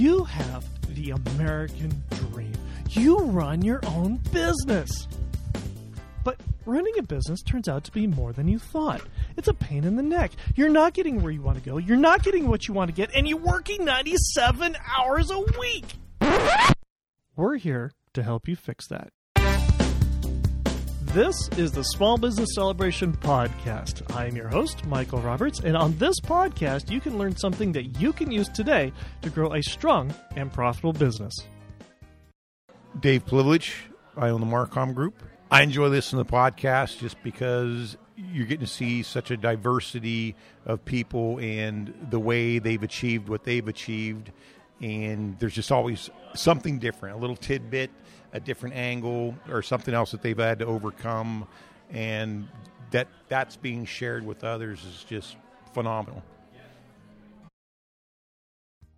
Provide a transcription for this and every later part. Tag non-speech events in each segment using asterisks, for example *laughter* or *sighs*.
You have the American dream. You run your own business. But running a business turns out to be more than you thought. It's a pain in the neck. You're not getting where you want to go. You're not getting what you want to get, and you're working 97 hours a week. We're here to help you fix that. This is the Small Business Celebration Podcast. I am your host, Michael Roberts, and on this podcast, you can learn something that you can use today to grow a strong and profitable business. Dave Plivlich. I own the Marcom Group. I enjoy listening to the podcast just because you're getting to see such a diversity of people and the way they've achieved what they've achieved. And there's just always something different, a little tidbit, a different angle, or something else that they've had to overcome. And that that's being shared with others is just phenomenal.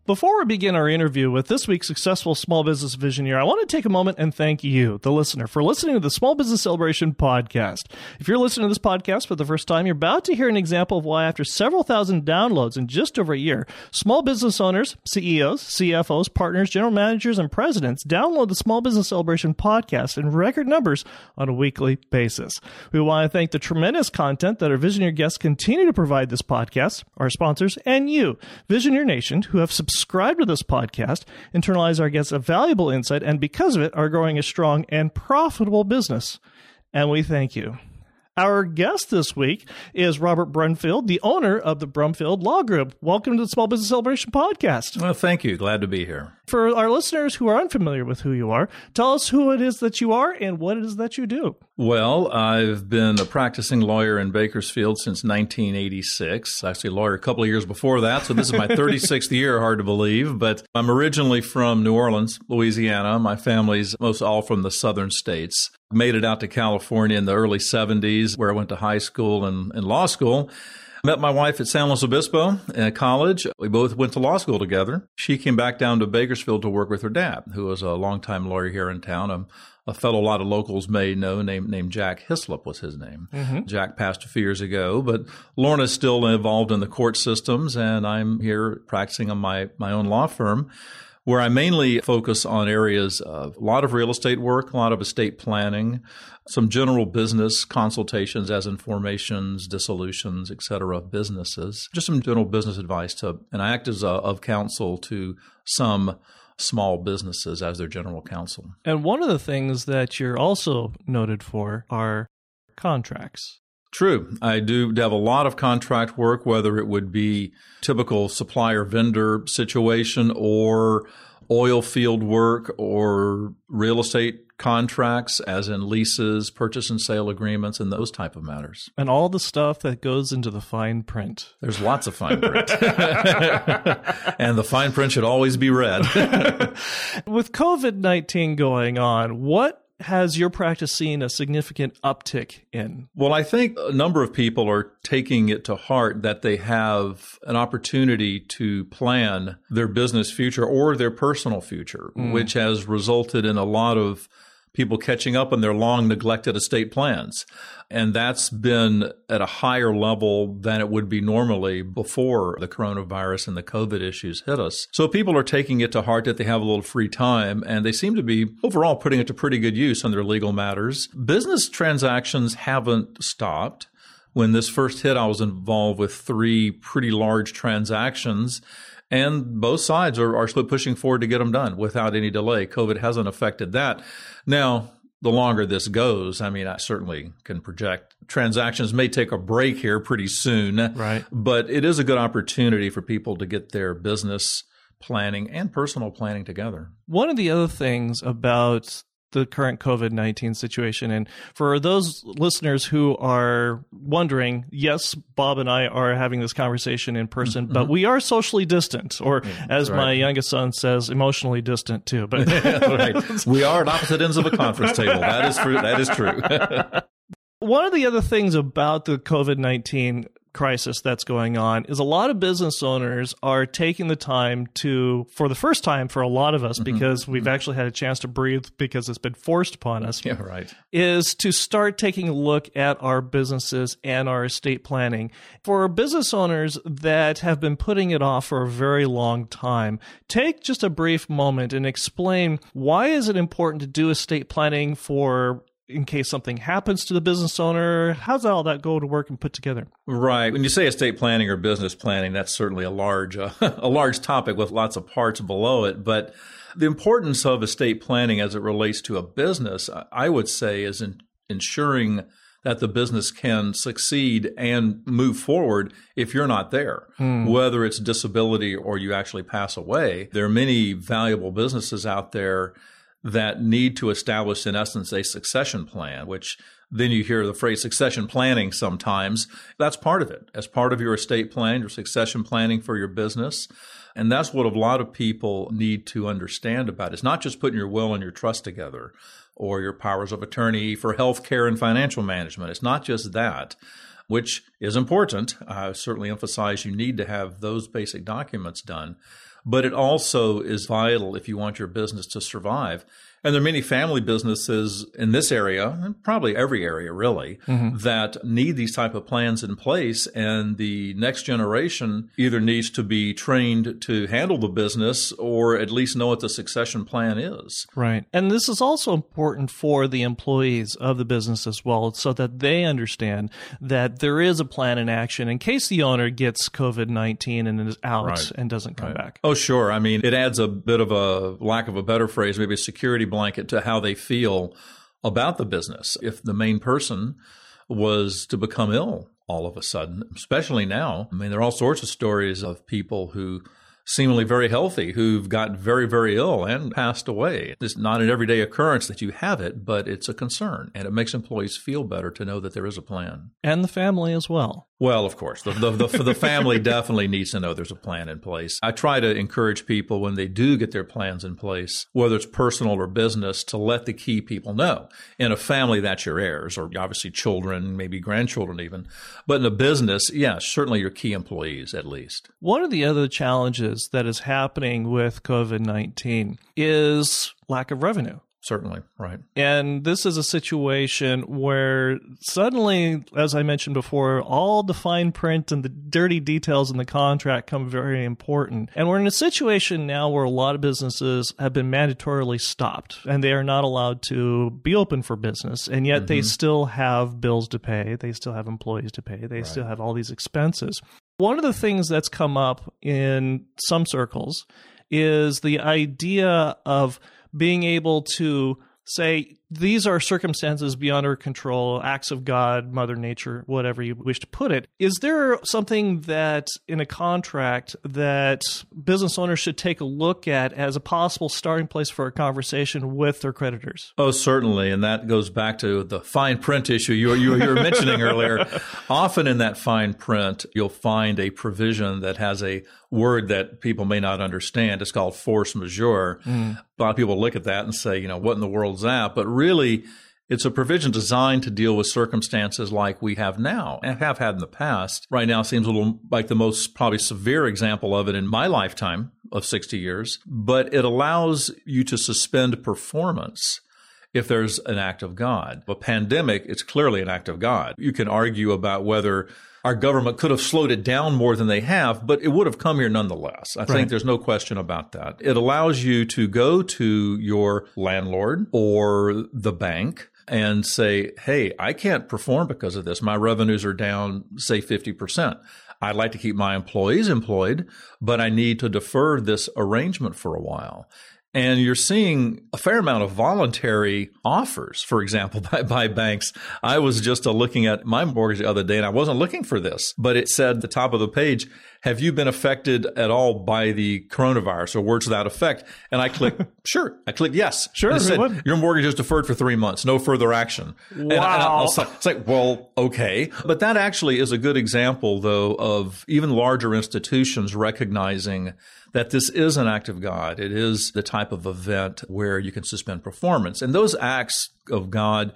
Before we begin our interview with this week's successful small business visioneer, I want to take a moment and thank you, the listener, for listening to the Small Business Celebration podcast. If you're listening to this podcast for the first time, you're about to hear an example of why, after several thousand downloads in just over a year, small business owners, CEOs, CFOs, partners, general managers, and presidents download the Small Business Celebration podcast in record numbers on a weekly basis. We want to thank the tremendous content that our Visioneer guests continue to provide this podcast, our sponsors, and you, Visioneer Nation, who have subscribed subscribe to this podcast, internalize our guests a valuable insight, and because of it, are growing a strong and profitable business. And we thank you. Our guest this week is Robert Brumfield, the owner of the Brumfield Law Group. Welcome to the Small Business Celebration Podcast. Well, thank you. Glad to be here. For our listeners who are unfamiliar with who you are, tell us who it is that you are and what it is that you do. Well, I've been a practicing lawyer in Bakersfield since 1986. Actually, a lawyer a couple of years before that, so this is my *laughs* 36th year, hard to believe. But I'm originally from New Orleans, Louisiana. My family's most all from the southern states. Made it out to California in the early 70s, where I went to high school and, and law school. Met my wife at San Luis Obispo at college. We both went to law school together. She came back down to Bakersfield to work with her dad, who was a longtime lawyer here in town. A, a fellow a lot of locals may know named, named Jack Hislop was his name. Mm-hmm. Jack passed a few years ago, but Lorna's still involved in the court systems, and I'm here practicing on my, my own law firm where I mainly focus on areas of a lot of real estate work, a lot of estate planning, some general business consultations as in formations, dissolutions, et cetera, businesses, just some general business advice to, and I act as uh, a, of counsel to some small businesses as their general counsel. And one of the things that you're also noted for are contracts. True. I do have a lot of contract work, whether it would be typical supplier vendor situation or oil field work or real estate contracts as in leases, purchase and sale agreements and those type of matters. And all the stuff that goes into the fine print. There's lots of fine print. *laughs* and the fine print should always be read. *laughs* With COVID-19 going on, what has your practice seen a significant uptick in? Well, I think a number of people are taking it to heart that they have an opportunity to plan their business future or their personal future, mm. which has resulted in a lot of people catching up on their long neglected estate plans. And that's been at a higher level than it would be normally before the coronavirus and the COVID issues hit us. So people are taking it to heart that they have a little free time and they seem to be overall putting it to pretty good use on their legal matters. Business transactions haven't stopped. When this first hit, I was involved with three pretty large transactions and both sides are, are pushing forward to get them done without any delay. COVID hasn't affected that. Now, the longer this goes, I mean, I certainly can project transactions may take a break here pretty soon. Right. But it is a good opportunity for people to get their business planning and personal planning together. One of the other things about the current COVID 19 situation. And for those listeners who are wondering, yes, Bob and I are having this conversation in person, mm-hmm. but we are socially distant, or yeah, as right. my youngest son says, emotionally distant too. But *laughs* right. we are at opposite ends of a conference table. That is true. That is true. *laughs* One of the other things about the COVID 19 crisis that's going on is a lot of business owners are taking the time to, for the first time for a lot of us, mm-hmm. because we've mm-hmm. actually had a chance to breathe because it's been forced upon us. Yeah, right. Is to start taking a look at our businesses and our estate planning. For business owners that have been putting it off for a very long time, take just a brief moment and explain why is it important to do estate planning for in case something happens to the business owner? How's all that go to work and put together? Right. When you say estate planning or business planning, that's certainly a large uh, *laughs* a large topic with lots of parts below it, but the importance of estate planning as it relates to a business, I would say, is in ensuring that the business can succeed and move forward if you're not there, hmm. whether it's disability or you actually pass away. There are many valuable businesses out there that need to establish, in essence, a succession plan, which then you hear the phrase succession planning sometimes. That's part of it. As part of your estate plan, your succession planning for your business. And that's what a lot of people need to understand about. It's not just putting your will and your trust together or your powers of attorney for health care and financial management. It's not just that, which is important. I certainly emphasize you need to have those basic documents done but it also is vital if you want your business to survive. And there are many family businesses in this area, and probably every area really, mm-hmm. that need these type of plans in place. And the next generation either needs to be trained to handle the business or at least know what the succession plan is. Right. And this is also important for the employees of the business as well, so that they understand that there is a plan in action in case the owner gets COVID 19 and is out right. and doesn't come right. back. Oh, sure. I mean, it adds a bit of a lack of a better phrase, maybe a security blanket to how they feel about the business. If the main person was to become ill all of a sudden, especially now, I mean, there are all sorts of stories of people who seemingly very healthy who've got very, very ill and passed away. It's not an everyday occurrence that you have it, but it's a concern. And it makes employees feel better to know that there is a plan. And the family as well. Well, of course, the, the, the, the family *laughs* definitely needs to know there's a plan in place. I try to encourage people when they do get their plans in place, whether it's personal or business, to let the key people know. In a family, that's your heirs, or obviously children, maybe grandchildren even. But in a business, yeah, certainly your key employees at least. One of the other challenges that is happening with COVID 19 is lack of revenue. Certainly, right. And this is a situation where suddenly, as I mentioned before, all the fine print and the dirty details in the contract come very important. And we're in a situation now where a lot of businesses have been mandatorily stopped and they are not allowed to be open for business. And yet mm-hmm. they still have bills to pay, they still have employees to pay, they right. still have all these expenses. One of the things that's come up in some circles is the idea of being able to say these are circumstances beyond our control, acts of God, Mother Nature, whatever you wish to put it. Is there something that in a contract that business owners should take a look at as a possible starting place for a conversation with their creditors? Oh, certainly. And that goes back to the fine print issue you, you, you were mentioning *laughs* earlier. Often in that fine print, you'll find a provision that has a word that people may not understand. It's called force majeure. Mm. A lot of people look at that and say, you know, what in the world's that? But really, it's a provision designed to deal with circumstances like we have now and have had in the past. Right now seems a little like the most probably severe example of it in my lifetime of 60 years, but it allows you to suspend performance if there's an act of God. A pandemic, it's clearly an act of God. You can argue about whether our government could have slowed it down more than they have, but it would have come here nonetheless. I right. think there's no question about that. It allows you to go to your landlord or the bank and say, Hey, I can't perform because of this. My revenues are down, say 50%. I'd like to keep my employees employed, but I need to defer this arrangement for a while. And you're seeing a fair amount of voluntary offers, for example, *laughs* by, by banks. I was just uh, looking at my mortgage the other day and I wasn't looking for this, but it said the top of the page, have you been affected at all by the coronavirus or words to that effect? And I clicked, *laughs* sure. I clicked yes. Sure. And it said, your mortgage is deferred for three months, no further action. Wow. And, I, like, it's like, well, okay. But that actually is a good example, though, of even larger institutions recognizing that this is an act of God. It is the type of event where you can suspend performance. And those acts of God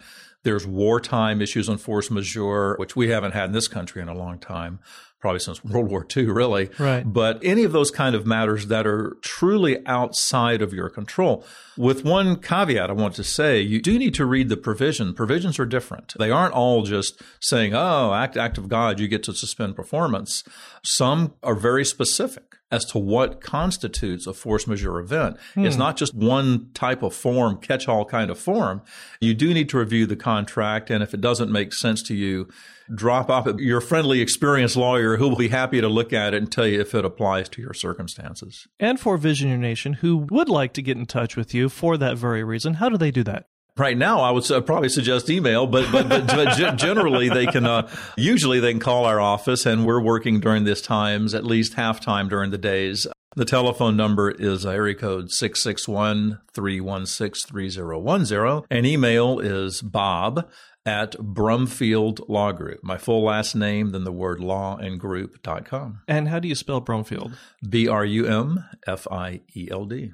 There's wartime issues on force majeure, which we haven't had in this country in a long time probably since World War II, really. Right. But any of those kind of matters that are truly outside of your control. With one caveat I want to say, you do need to read the provision. Provisions are different. They aren't all just saying, oh, act, act of God, you get to suspend performance. Some are very specific as to what constitutes a force majeure event. Hmm. It's not just one type of form, catch all kind of form. You do need to review the contract. And if it doesn't make sense to you, drop off your friendly, experienced lawyer who will be happy to look at it and tell you if it applies to your circumstances. And for Visioneer Nation, who would like to get in touch with you for that very reason, how do they do that? Right now, I would probably suggest email, but but, but, but *laughs* generally they can. Uh, usually, they can call our office, and we're working during these times at least half time during the days. The telephone number is area code 661 316 3010, and email is bob at Brumfield Law Group. My full last name, then the word law and group.com. And how do you spell Brumfield? B R U M F I E L D.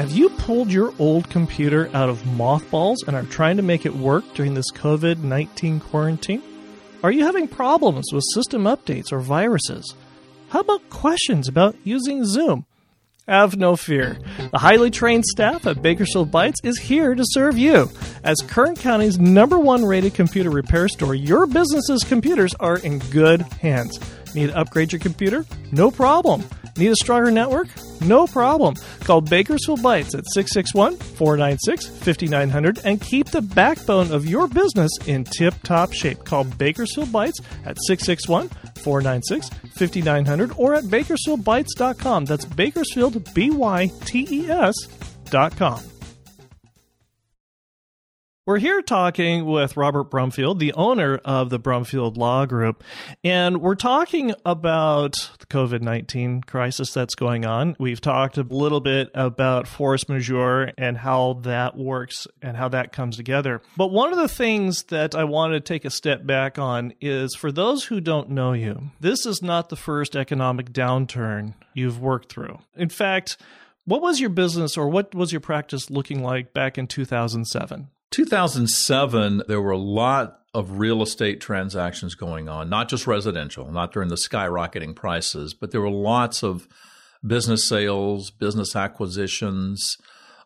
Have you pulled your old computer out of mothballs and are trying to make it work during this COVID 19 quarantine? Are you having problems with system updates or viruses? How about questions about using Zoom? Have no fear. The highly trained staff at Bakersfield Bytes is here to serve you. As Kern County's number one rated computer repair store, your business's computers are in good hands. Need to upgrade your computer? No problem. Need a stronger network? No problem. Call Bakersfield Bytes at 661 496 5900 and keep the backbone of your business in tip top shape. Call Bakersfield Bytes at 661 496 5900 or at bakersfieldbytes.com. That's Bakersfield, B Y T E S.com. We're here talking with Robert Brumfield, the owner of the Brumfield Law Group, and we're talking about the COVID 19 crisis that's going on. We've talked a little bit about force majeure and how that works and how that comes together. But one of the things that I want to take a step back on is for those who don't know you, this is not the first economic downturn you've worked through. In fact, what was your business or what was your practice looking like back in 2007? 2007, there were a lot of real estate transactions going on, not just residential, not during the skyrocketing prices, but there were lots of business sales, business acquisitions,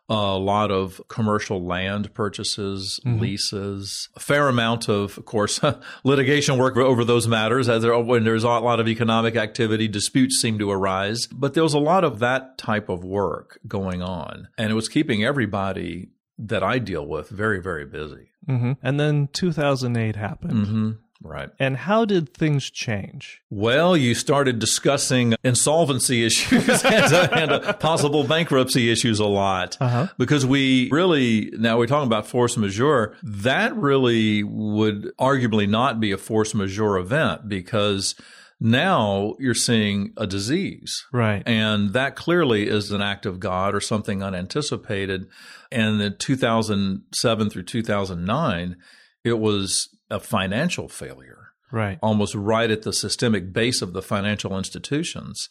a lot of commercial land purchases, mm-hmm. leases, a fair amount of, of course, *laughs* litigation work over those matters. As there, when there's a lot of economic activity, disputes seem to arise. But there was a lot of that type of work going on, and it was keeping everybody that I deal with very, very busy. Mm-hmm. And then 2008 happened. Mm-hmm. Right. And how did things change? Well, you started discussing insolvency issues *laughs* and, uh, and uh, possible bankruptcy issues a lot uh-huh. because we really, now we're talking about force majeure, that really would arguably not be a force majeure event because now you're seeing a disease. Right. And that clearly is an act of God or something unanticipated. And in 2007 through 2009, it was a financial failure. Right. Almost right at the systemic base of the financial institutions.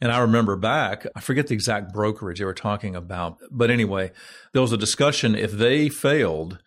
And I remember back, I forget the exact brokerage they were talking about. But anyway, there was a discussion if they failed,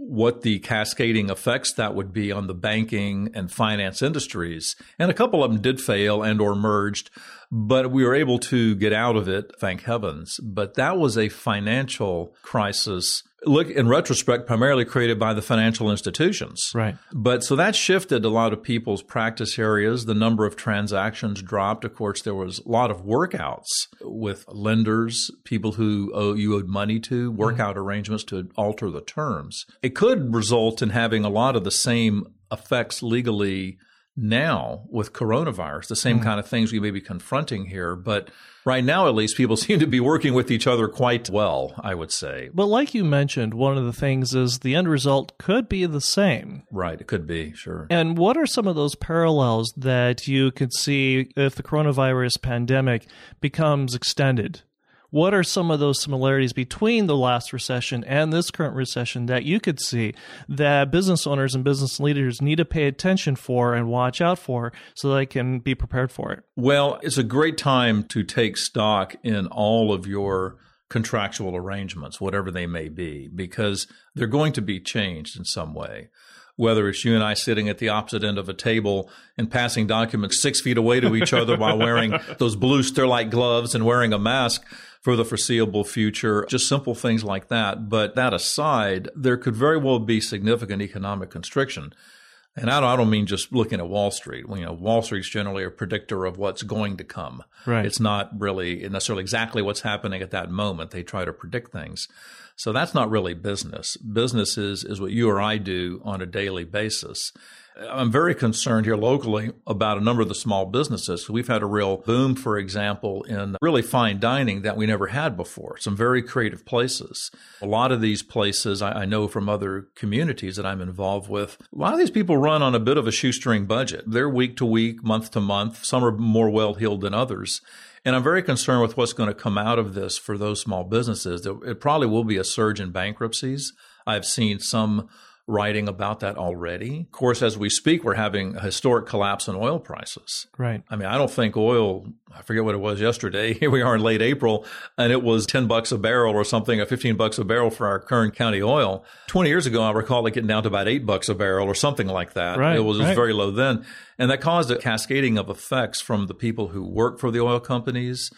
what the cascading effects that would be on the banking and finance industries. And a couple of them did fail and or merged, but we were able to get out of it, thank heavens. But that was a financial crisis look in retrospect primarily created by the financial institutions. Right. But so that shifted a lot of people's practice areas. The number of transactions dropped. Of course there was a lot of workouts with lenders people who owe, you owed money to workout mm-hmm. arrangements to alter the terms. It could result in having a lot of the same effects legally now with coronavirus the same mm-hmm. kind of things we may be confronting here but right now, at least, people *laughs* seem to be working with each other quite well, I would say. But like you mentioned, one of the things is the end result could be the same. Right, it could be, sure. And what are some of those parallels that you could see if the coronavirus pandemic becomes extended? What are some of those similarities between the last recession and this current recession that you could see that business owners and business leaders need to pay attention for and watch out for so they can be prepared for it? Well, it's a great time to take stock in all of your contractual arrangements, whatever they may be, because they're going to be changed in some way. Whether it's you and I sitting at the opposite end of a table and passing documents six feet away to each other while wearing *laughs* those blue Sterlite gloves and wearing a mask for the foreseeable future, just simple things like that. But that aside, there could very well be significant economic constriction and I don't, I don't mean just looking at Wall Street. You know, Wall Street's generally a predictor of what's going to come. Right. It's not really necessarily exactly what's happening at that moment. They try to predict things. So that's not really business. Business is, is what you or I do on a daily basis. I'm very concerned here locally about a number of the small businesses. We've had a real boom, for example, in really fine dining that we never had before. Some very creative places. A lot of these places I, know from other communities that I'm involved with. A lot of these people run on a bit of a shoestring budget. They're week to week, month to month. Some are more well heeled than others. And I'm very concerned with what's going to come out of this for those small businesses. It probably will be a surge in bankruptcies. I've seen some writing about that already. Of course, as we speak, we're having a historic collapse in oil prices. Right. I mean, I don't think oil, I forget what it was yesterday. *laughs* Here we are in late April, and it was 10 bucks a barrel or something, or 15 bucks a barrel for our Kern County oil. 20 years ago, I recall it getting down to about 8 bucks a barrel or something like that. Right, it was right. very low then. And that caused a cascading of effects from the people who work for the oil companies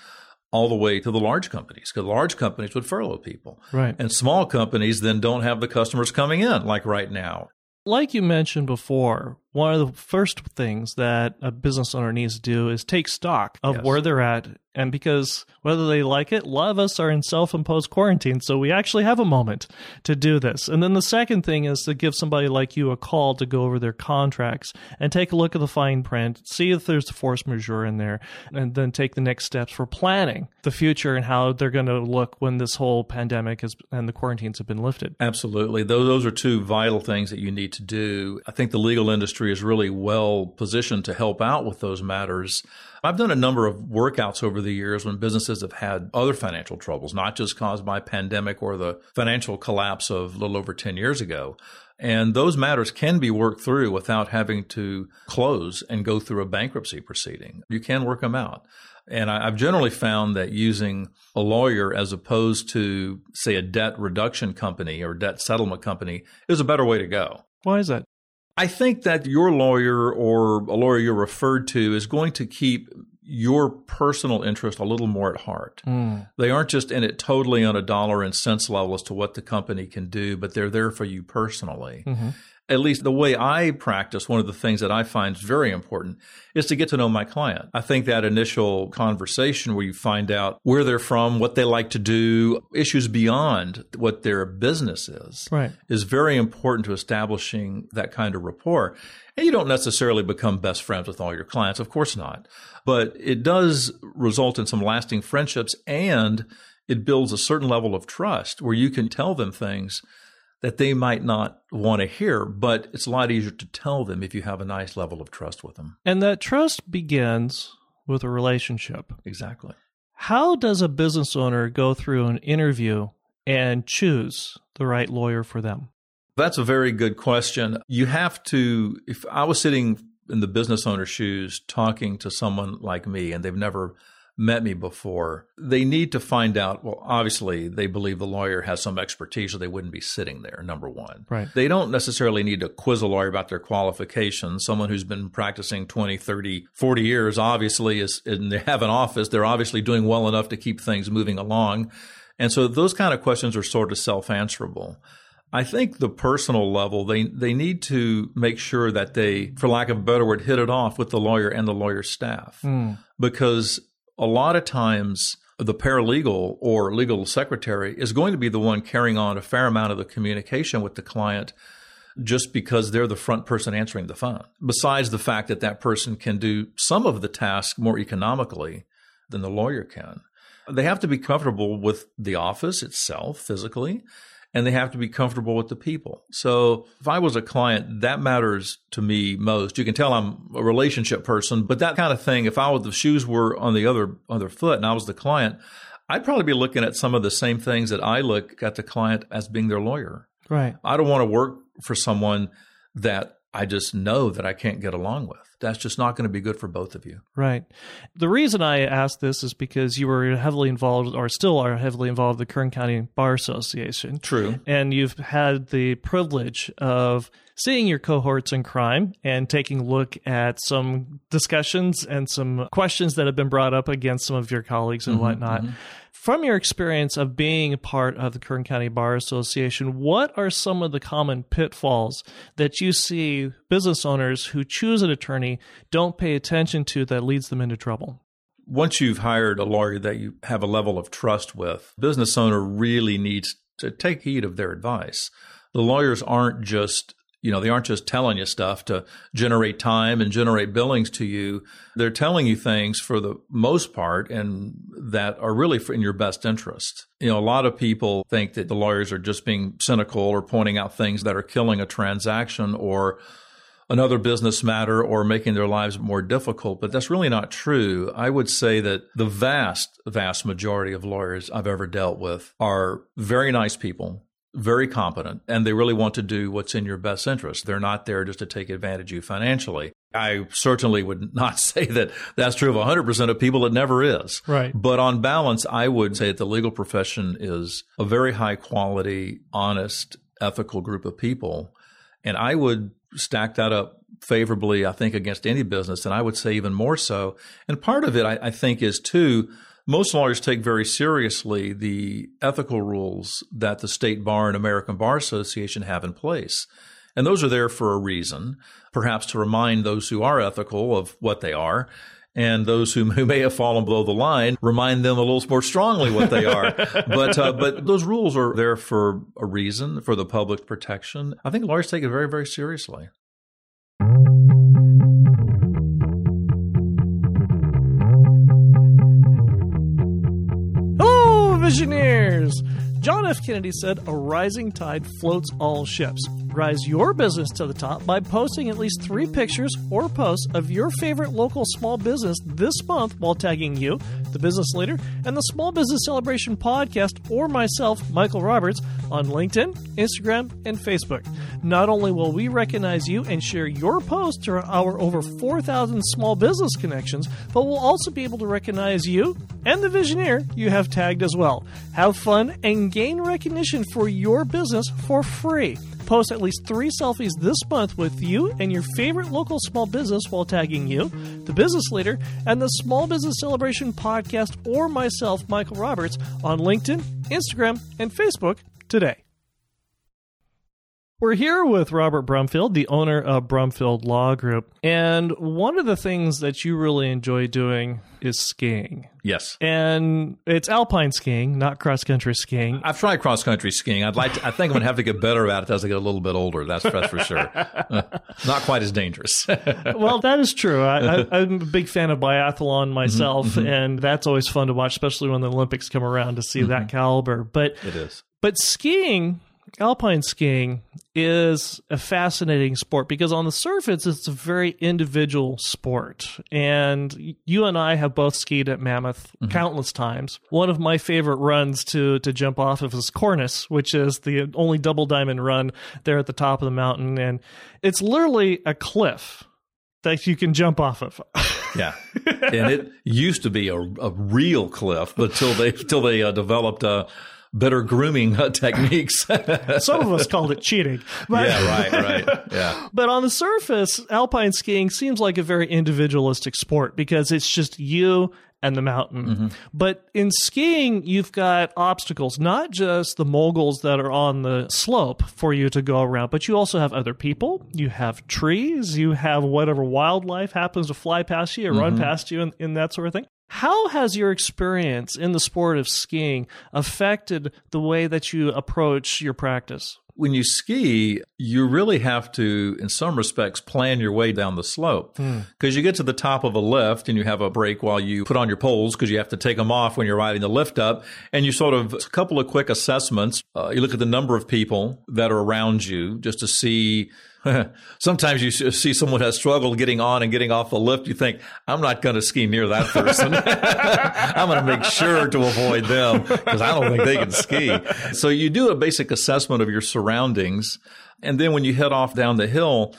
all the way to the large companies because large companies would furlough people. Right. And small companies then don't have the customers coming in like right now. Like you mentioned before, one of the first things that a business owner needs to do is take stock of Yes. where they're at. And because whether they like it, a lot of us are in self imposed quarantine. So we actually have a moment to do this. And then the second thing is to give somebody like you a call to go over their contracts and take a look at the fine print, see if there's a force majeure in there, and then take the next steps for planning the future and how they're going to look when this whole pandemic is, and the quarantines have been lifted. Absolutely. Those, those are two vital things that you need to do. I think the legal industry is really well positioned to help out with those matters. I've done a number of workouts over the years when businesses have had other financial troubles, not just caused by pandemic or the financial collapse of a little over 10 years ago. And those matters can be worked through without having to close and go through a bankruptcy proceeding. You can work them out. And I, I've generally found that using a lawyer as opposed to, say, a debt reduction company or debt settlement company is a better way to go. Why is that? I think that your lawyer or a lawyer you're referred to is going to keep your personal interest a little more at heart. Hmm. They aren't just in it totally on a dollar and cents level as to what the company can do, but they're there for you personally. Mm-hmm. At least the way I practice, one of the things that I find very important is to get to know my client. I think that initial conversation where you find out where they're from, what they like to do, issues beyond what their business is Right. is very important to establishing that kind of rapport. And you don't necessarily become best friends with all your clients, of course not. But it does result in some lasting friendships and it builds a certain level of trust where you can tell them things that they might not want to hear, but it's a lot easier to tell them if you have a nice level of trust with them. And that trust begins with a relationship. Exactly. How does a business owner go through an interview and choose the right lawyer for them? That's a very good question. You have to, if I was sitting in the business owner's shoes talking to someone like me and they've never met me before, they need to find out. Well, obviously, they believe the lawyer has some expertise or they wouldn't be sitting there, number one. Right. They don't necessarily need to quiz a lawyer about their qualifications. Someone who's been practicing 20, 30, 40 years obviously is, and they have an office, they're obviously doing well enough to keep things moving along. And so those kind of questions are sort of self answerable. I think the personal level, they, they need to make sure that they, for lack of a better word, hit it off with the lawyer and the lawyer's staff. Hmm. Because a lot of times the paralegal or legal secretary is going to be the one carrying on a fair amount of the communication with the client just because they're the front person answering the phone. Besides the fact that that person can do some of the task more economically than the lawyer can. They have to be comfortable with the office itself physically, and they have to be comfortable with the people. So if I was a client, that matters to me most. You can tell I'm a relationship person, but that kind of thing, if I was the shoes were on the other other foot and I was the client, I'd probably be looking at some of the same things that I look at the client as being their lawyer. Right. I don't want to work for someone that I just know that I can't get along with. That's just not going to be good for both of you. Right. The reason I asked this is because you were heavily involved, or still are heavily involved, with the Kern County Bar Association. True. And you've had the privilege of seeing your cohorts in crime and taking a look at some discussions and some questions that have been brought up against some of your colleagues and mm-hmm, whatnot. Mm-hmm. From your experience of being a part of the Kern County Bar Association, what are some of the common pitfalls that you see business owners who choose an attorney don't pay attention to that leads them into trouble? Once you've hired a lawyer that you have a level of trust with, business owner really needs to take heed of their advice. The lawyers aren't just you know, they aren't just telling you stuff to generate time and generate billings to you. They're telling you things for the most part and that are really in your best interest. You know, a lot of people think that the lawyers are just being cynical or pointing out things that are killing a transaction or another business matter or making their lives more difficult, but that's really not true. I would say that the vast, vast majority of lawyers I've ever dealt with are very nice people very competent and they really want to do what's in your best interest. They're not there just to take advantage of you financially. I certainly would *laughs* not say that that's true of 100% of people. It never is. Right. But on balance, I would say that the legal profession is a very high quality, honest, ethical group of people. And I would stack that up favorably, I think, against any business. And I would say even more so. And part of it, I, I think, is too, most lawyers take very seriously the ethical rules that the State Bar and American Bar Association have in place. And those are there for a reason, perhaps to remind those who are ethical of what they are. And those who, *laughs* who may have fallen below the line, remind them a little more strongly what they are. *laughs* but uh, but those rules are there for a reason, for the public protection. I think lawyers take it very very seriously. Visioneers! John F. Kennedy said, A rising tide floats all ships. Rise your business to the top by posting at least three pictures or posts of your favorite local small business this month while tagging you, the business leader, and the Small Business Celebration podcast, or myself, Michael Roberts, on LinkedIn, Instagram, and Facebook. Not only will we recognize you and share your post to our over 4,000 small business connections, but we'll also be able to recognize you and the Visioneer you have tagged as well. Have fun and gain recognition for your business for free. Post at least three selfies this month with you and your favorite local small business while tagging you, the business leader, and the Small Business Celebration podcast or myself, Michael Roberts, on LinkedIn, Instagram, and Facebook today. We're here with Robert Brumfield, the owner of Brumfield Law Group. And one of the things that you really enjoy doing is skiing. Yes. And it's alpine skiing, not cross country skiing. I've tried cross country skiing. I'd like to, I think I'm going to have to get better at it as I get a little bit older. That's, that's for sure. *laughs* not quite as dangerous. *laughs* well, that is true. I, I, am a big fan of biathlon myself, mm-hmm, mm-hmm. and that's always fun to watch, especially when the Olympics come around to see mm-hmm. that caliber. But it is. But skiing alpine skiing is a fascinating sport because on the surface it's a very individual sport and you and I have both skied at Mammoth mm-hmm. countless times. One of my favorite runs to to jump off of is Cornice, which is the only double diamond run there at the top of the mountain and it's literally a cliff that you can jump off of. *laughs* yeah, and it used to be a, a real cliff, but until they until they uh, developed a better grooming techniques. *laughs* Some of us called it cheating. But, yeah, right, right. Yeah. *laughs* But on the surface, alpine skiing seems like a very individualistic sport because it's just you and the mountain. Mm-hmm. But in skiing, you've got obstacles, not just the moguls that are on the slope for you to go around, but you also have other people, you have trees, you have whatever wildlife happens to fly past you or mm-hmm. run past you, and, and that sort of thing. How has your experience in the sport of skiing affected the way that you approach your practice? When you ski, you really have to, in some respects, plan your way down the slope. Because hmm. you get to the top of a lift and you have a break while you put on your poles because you have to take them off when you're riding the lift up. And you sort of, a couple of quick assessments. Uh, you look at the number of people that are around you just to see *laughs* Sometimes you see someone has struggled getting on and getting off the lift. You think, I'm not going to ski near that person. *laughs* I'm going to make sure to avoid them because I don't think they can ski. So you do a basic assessment of your surroundings. And then when you head off down the hill,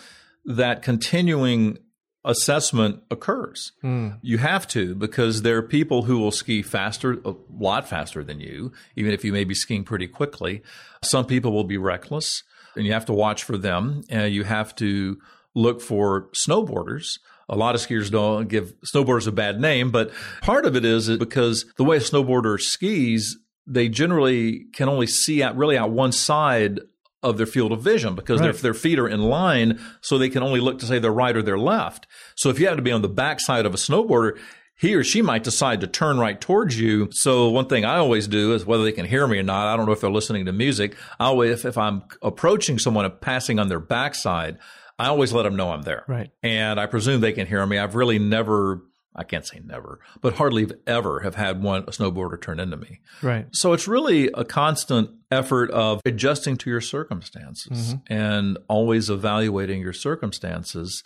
that continuing assessment occurs. Mm. You have to because there are people who will ski faster, a lot faster than you, even if you may be skiing pretty quickly. Some people will be reckless, and you have to watch for them. And you have to look for snowboarders. A lot of skiers don't give snowboarders a bad name, but part of it is because the way a snowboarder skis, they generally can only see out really out one side of their field of vision because Right. their, their feet are in line, so they can only look to say their right or their left. So if you happen to be on the backside of a snowboarder, he or she might decide to turn right towards you. So one thing I always do is whether they can hear me or not, I don't know if they're listening to music. I always, if, if I'm approaching someone and passing on their backside, I always let them know I'm there. Right. And I presume they can hear me. I've really never, I can't say never, but hardly ever have had one, a snowboarder turn into me. Right. So it's really a constant effort of adjusting to your circumstances mm-hmm. and always evaluating your circumstances,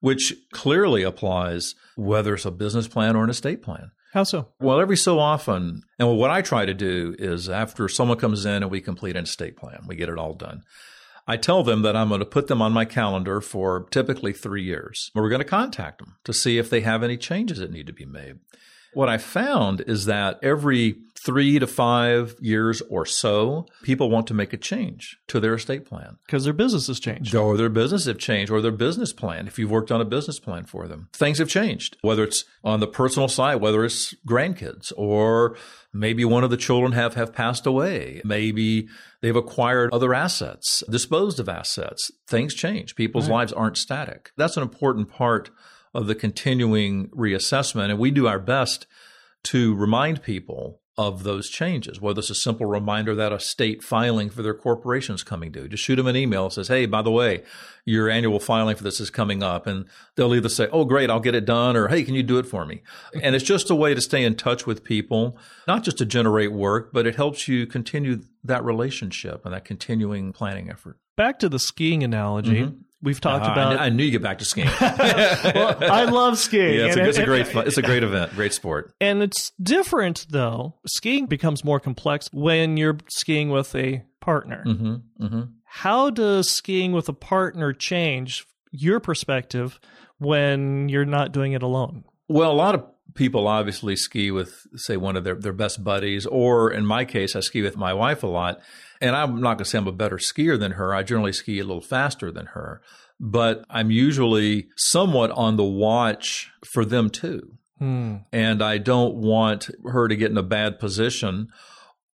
which clearly applies whether it's a business plan or an estate plan. How so? Well, every so often, and what I try to do is after someone comes in and we complete an estate plan, we get it all done. I tell them that I'm going to put them on my calendar for typically three years. We're going to contact them to see if they have any changes that need to be made. What I found is that every three to five years or so, people want to make a change to their estate plan. Because their business has changed. Or their business have changed, or their business plan, if you've worked on a business plan for them. Things have changed, whether it's on the personal side, whether it's grandkids, or maybe one of the children have, have passed away. Maybe they've acquired other assets, disposed of assets. Things change. People's lives aren't static. That's an important part of the continuing reassessment. And we do our best to remind people of those changes, whether it's a simple reminder that a state filing for their corporation is coming due. Just shoot them an email that says, Hey, by the way, your annual filing for this is coming up. And they'll either say, Oh, great, I'll get it done, or Hey, can you do it for me? And it's just a way to stay in touch with people, not just to generate work, but it helps you continue that relationship and that continuing planning effort. Back to the skiing analogy. Mm-hmm. We've talked I about. kn- I, knew you get back to skiing. *laughs* well, I love skiing. Yeah, it's a, and- it's a great, it's a great event, great sport. And it's different though. Skiing becomes more complex when you're skiing with a partner. hmm hmm How does skiing with a partner change your perspective when you're not doing it alone? Well, a lot of people obviously ski with, say, one of their, their best buddies, or in my case, I ski with my wife a lot. And I'm not going to say I'm a better skier than her. I generally ski a little faster than her, but I'm usually somewhat on the watch for them too. Hmm. And I don't want her to get in a bad position.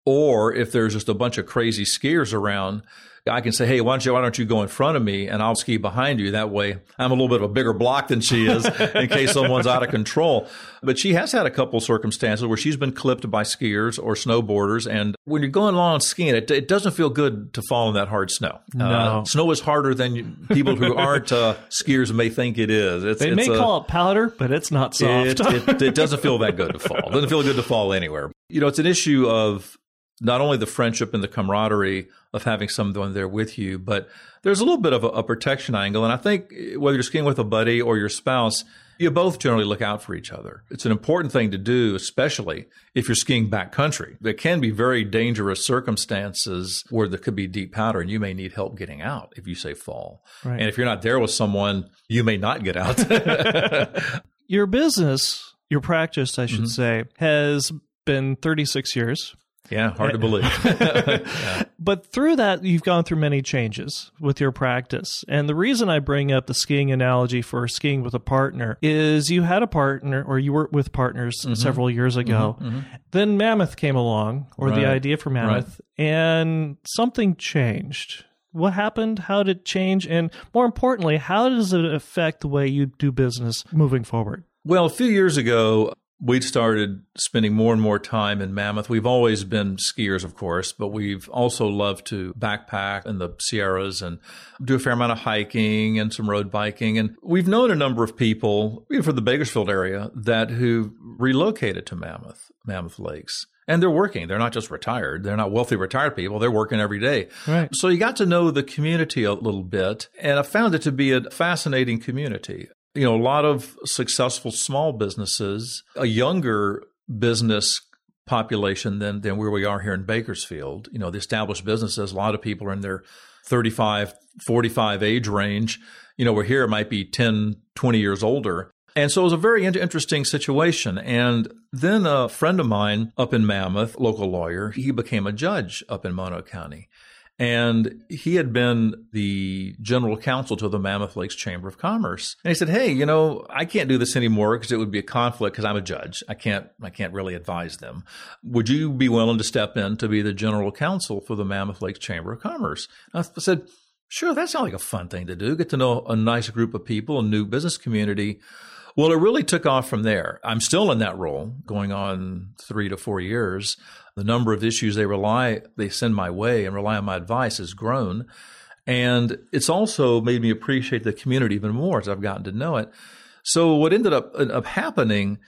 Or if there's just a bunch of crazy skiers around, I can say, "Hey, why don't you why don't you go in front of me and I'll ski behind you?" That way, I'm a little bit of a bigger block than she is *laughs* in case someone's out of control. But she has had a couple circumstances where she's been clipped by skiers or snowboarders, and when you're going along skiing, it, it doesn't feel good to fall in that hard snow. No. Uh, snow is harder than you, people who aren't uh, skiers may think it is. It's, They it's may a- call it powder, but it's not soft. it, it, it doesn't feel that good to fall. It doesn't feel good to fall anywhere. You know, it's an issue of not only the friendship and the camaraderie of having someone there with you, but there's a little bit of a, a protection angle. And I think whether you're skiing with a buddy or your spouse, you both generally look out for each other. It's an important thing to do, especially if you're skiing backcountry. There can be very dangerous circumstances where there could be deep powder and you may need help getting out if you say fall. Right. And if you're not there with someone, you may not get out. *laughs* *laughs* your business, your practice, I should Mm-hmm. say, has been 36 years. Yeah, hard to eh, believe. *laughs* But through that, you've gone through many changes with your practice. And the reason I bring up the skiing analogy for skiing with a partner is you had a partner or you were with partners Mm-hmm. several years ago. Mm-hmm. Mm-hmm. Then Mammoth came along, or the idea for Mammoth, and something changed. What happened? How did it change? And more importantly, how does it affect the way you do business moving forward? Well, a few years ago, we started spending more and more time in Mammoth. We've always been skiers, of course, but we've also loved to backpack in the Sierras and do a fair amount of hiking and some road biking. And we've known a number of people, even from the Bakersfield area, that who relocated to Mammoth, Mammoth Lakes. And they're working. They're not just retired. They're not wealthy retired people. They're working every day. Right. So you got to know the community a little bit. And I found it to be a fascinating community. You know, a lot of successful small businesses, a younger business population than, than where we are here in Bakersfield. You know, the established businesses, a lot of people are in their 35, 45 age range. You know, where here it might be 10, 20 years older. And so it was a very interesting situation. And then a friend of mine up in Mammoth, local lawyer, he became a judge up in Mono County. And he had been the general counsel to the Mammoth Lakes Chamber of Commerce. And he said, Hey, you know, I can't do this anymore because it would be a conflict because I'm a judge. I can't, I can't really advise them. Would you be willing to step in to be the general counsel for the Mammoth Lakes Chamber of Commerce? And I said, Sure, that sounds like a fun thing to do. Get to know a nice group of people, a new business community. Well, it really took off from there. I'm still in that role, going on three to four years. The number of issues they rely, they send my way and rely on my advice has grown. And it's also made me appreciate the community even more as I've gotten to know it. So what ended up, up happening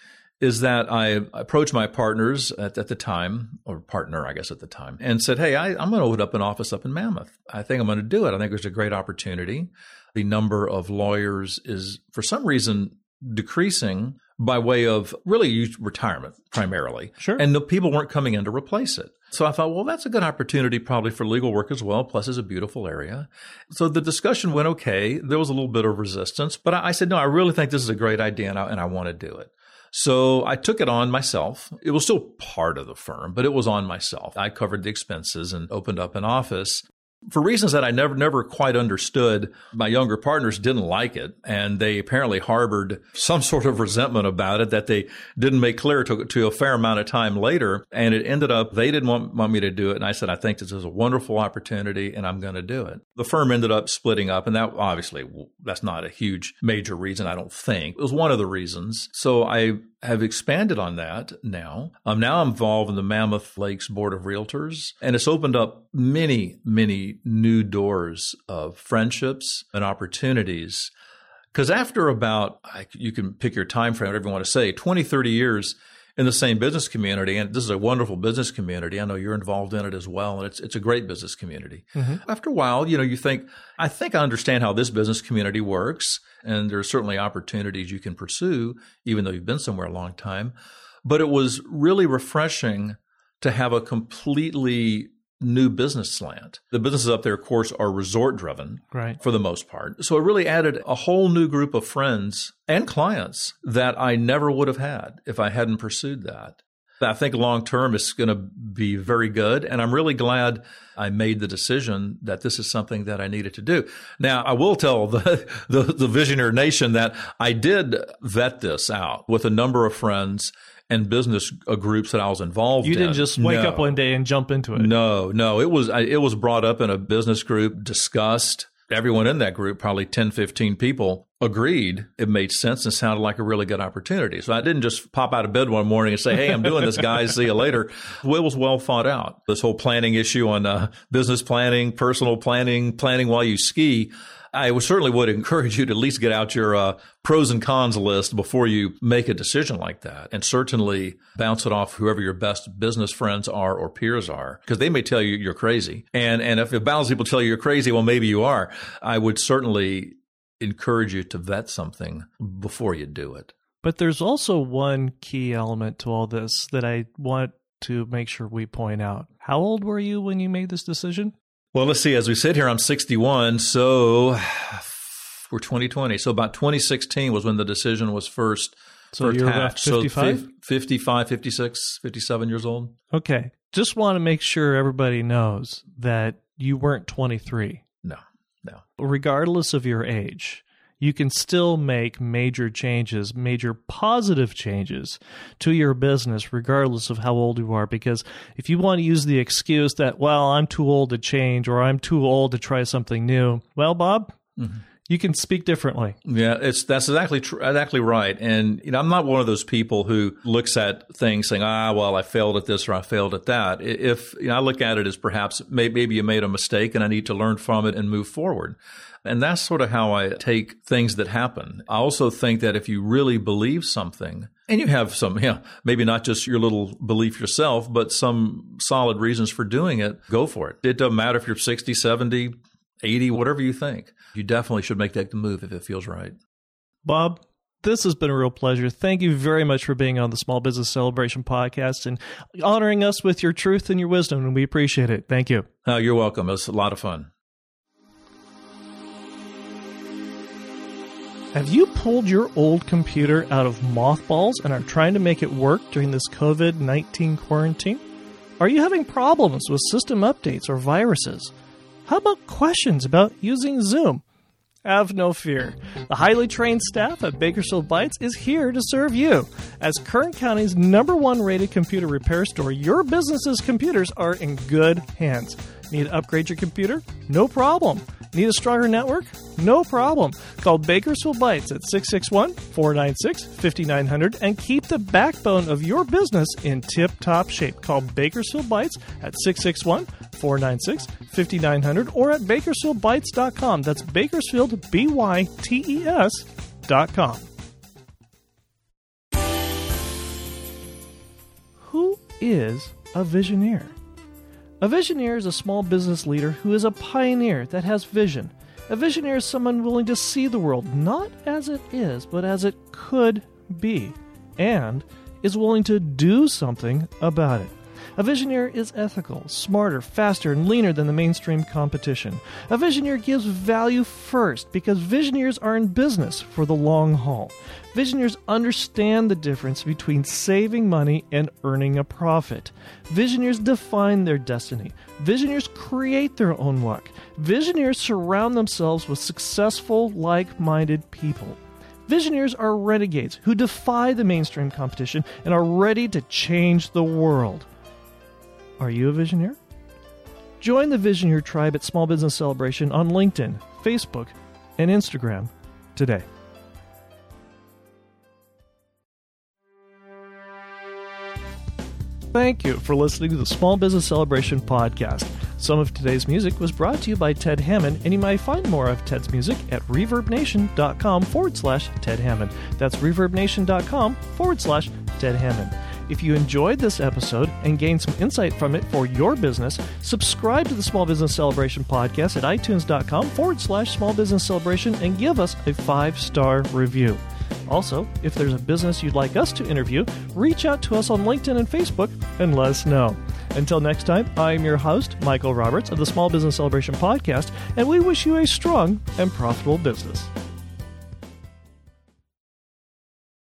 is that I approached my partners at, at, the time, or partner, I guess, at the time, and said, Hey, I, am going to open up an office up in Mammoth. I think I'm going to do it. I think there's a great opportunity. The number of lawyers is, for some reason, decreasing by way of really retirement primarily. Sure. And the people weren't coming in to replace it. So I thought, well, that's a good opportunity probably for legal work as well. Plus, it's a beautiful area. So the discussion went okay. There was a little bit of resistance, but I, said, no, I really think this is a great idea and I, and I want to do it. So I took it on myself. It was still part of the firm, but it was on myself. I covered the expenses and opened up an office for reasons that I never never quite understood, my younger partners didn't like it, and they apparently harbored some sort of resentment about it that they didn't make clear to, to a fair amount of time later. And it ended up they didn't want, want me to do it, and I said I think this is a wonderful opportunity, and I'm going to do it. The firm ended up splitting up, and that obviously that's not a huge major reason. I don't think it was one of the reasons. So I have expanded on that now. I'm now involved in the Mammoth Lakes Board of Realtors, and it's opened up many, many new doors of friendships and opportunities. Because after about, you can pick your time frame, whatever you want to say, 20, 30 years in the same business community, and this is a wonderful business community. I know you're involved in it as well, and it's it's a great business community. Mm-hmm. After a while, you know, you think, I think I understand how this business community works, and there are certainly opportunities you can pursue, even though you've been somewhere a long time. But it was really refreshing to have a completely new business slant. The businesses up there, of course, are resort driven right. for the most part. So it really added a whole new group of friends and clients that I never would have had if I hadn't pursued that. I think long term it's going to be very good. And I'm really glad I made the decision that this is something that I needed to do. Now, I will tell the, *laughs* the, the Visioneer Nation that I did vet this out with a number of friends and business uh, groups that I was involved you in. You didn't just wake no. up one day and jump into it. No, no. It was it was brought up in a business group, discussed. Everyone in that group, probably 10, 15 people, agreed it made sense and sounded like a really good opportunity. So I didn't just pop out of bed one morning and say, Hey, I'm doing this, guys. See you later. *laughs* It was well thought out. This whole planning issue on uh, business planning, personal planning, planning while you ski I certainly would encourage you to at least get out your uh, pros and cons list before you make a decision like that, and certainly bounce it off whoever your best business friends are or peers are, because they may tell you you're crazy, and and if a balance people tell you you're crazy, well maybe you are. I would certainly encourage you to vet something before you do it. But there's also one key element to all this that I want to make sure we point out. How old were you when you made this decision? Well, let's see. As we sit here, I'm 61, so *sighs* we're 2020. So about 2016 was when the decision was first. So you're about 55? So 55, 56, 57 years old. Okay. Just want to make sure everybody knows that you weren't 23. No, no. Regardless of your age, you can still make major changes, major positive changes to your business, regardless of how old you are. Because if you want to use the excuse that, well, I'm too old to change or I'm too old to try something new, well, Bob, mm-hmm. You can speak differently. Yeah, it's that's exactly tr- exactly right. And you know, I'm not one of those people who looks at things saying, ah, well, I failed at this or I failed at that. If you know, I look at it as perhaps maybe you made a mistake and I need to learn from it and move forward. And that's sort of how I take things that happen. I also think that if you really believe something, and you have some, *laughs* know, maybe not just your little belief yourself, but some solid reasons for doing it, go for it. It doesn't matter if you're 60, 70, 80, whatever you think. You definitely should make that move if it feels right. Bob, this has been a real pleasure. Thank you very much for being on the Small Business Celebration podcast and honoring us with your truth and your wisdom, and we appreciate it. Thank you. Oh, you're welcome. It was a lot of fun. Have you pulled your old computer out of mothballs and are trying to make it work during this COVID 19 quarantine? Are you having problems with system updates or viruses? How about questions about using Zoom? Have no fear. The highly trained staff at Bakersfield Bytes is here to serve you. As Kern County's number one rated computer repair store, your business's computers are in good hands. Need to upgrade your computer? No problem. Need a stronger network? No problem. Call Bakersfield Bytes at 661 496 5900 and keep the backbone of your business in tip top shape. Call Bakersfield Bytes at 661 496 5900 or at bakersfieldbytes.com. That's Bakersfield, B Y T E S.com. Who is a visioneer? A visioneer is a small business leader who is a pioneer that has vision. A visioneer is someone willing to see the world not as it is, but as it could be, and is willing to do something about it. A visioneer is ethical, smarter, faster, and leaner than the mainstream competition. A visioneer gives value first because visioneers are in business for the long haul. Visioneers understand the difference between saving money and earning a profit. Visioneers define their destiny. Visioneers create their own luck. Visioneers surround themselves with successful, like minded people. Visioneers are renegades who defy the mainstream competition and are ready to change the world. Are you a Visioneer? Join the Visioneer tribe at Small Business Celebration on LinkedIn, Facebook, and Instagram today. Thank you for listening to the Small Business Celebration podcast. Some of today's music was brought to you by Ted Hammond, and you might find more of Ted's music at reverbnation.com forward slash Ted Hammond. That's reverbnation.com forward slash Ted Hammond. If you enjoyed this episode and gained some insight from it for your business, subscribe to the Small Business Celebration podcast at itunes.com forward slash small business celebration and give us a five star review. Also, if there's a business you'd like us to interview, reach out to us on LinkedIn and Facebook and let us know. Until next time, I am your host, Michael Roberts of the Small Business Celebration Podcast, and we wish you a strong and profitable business.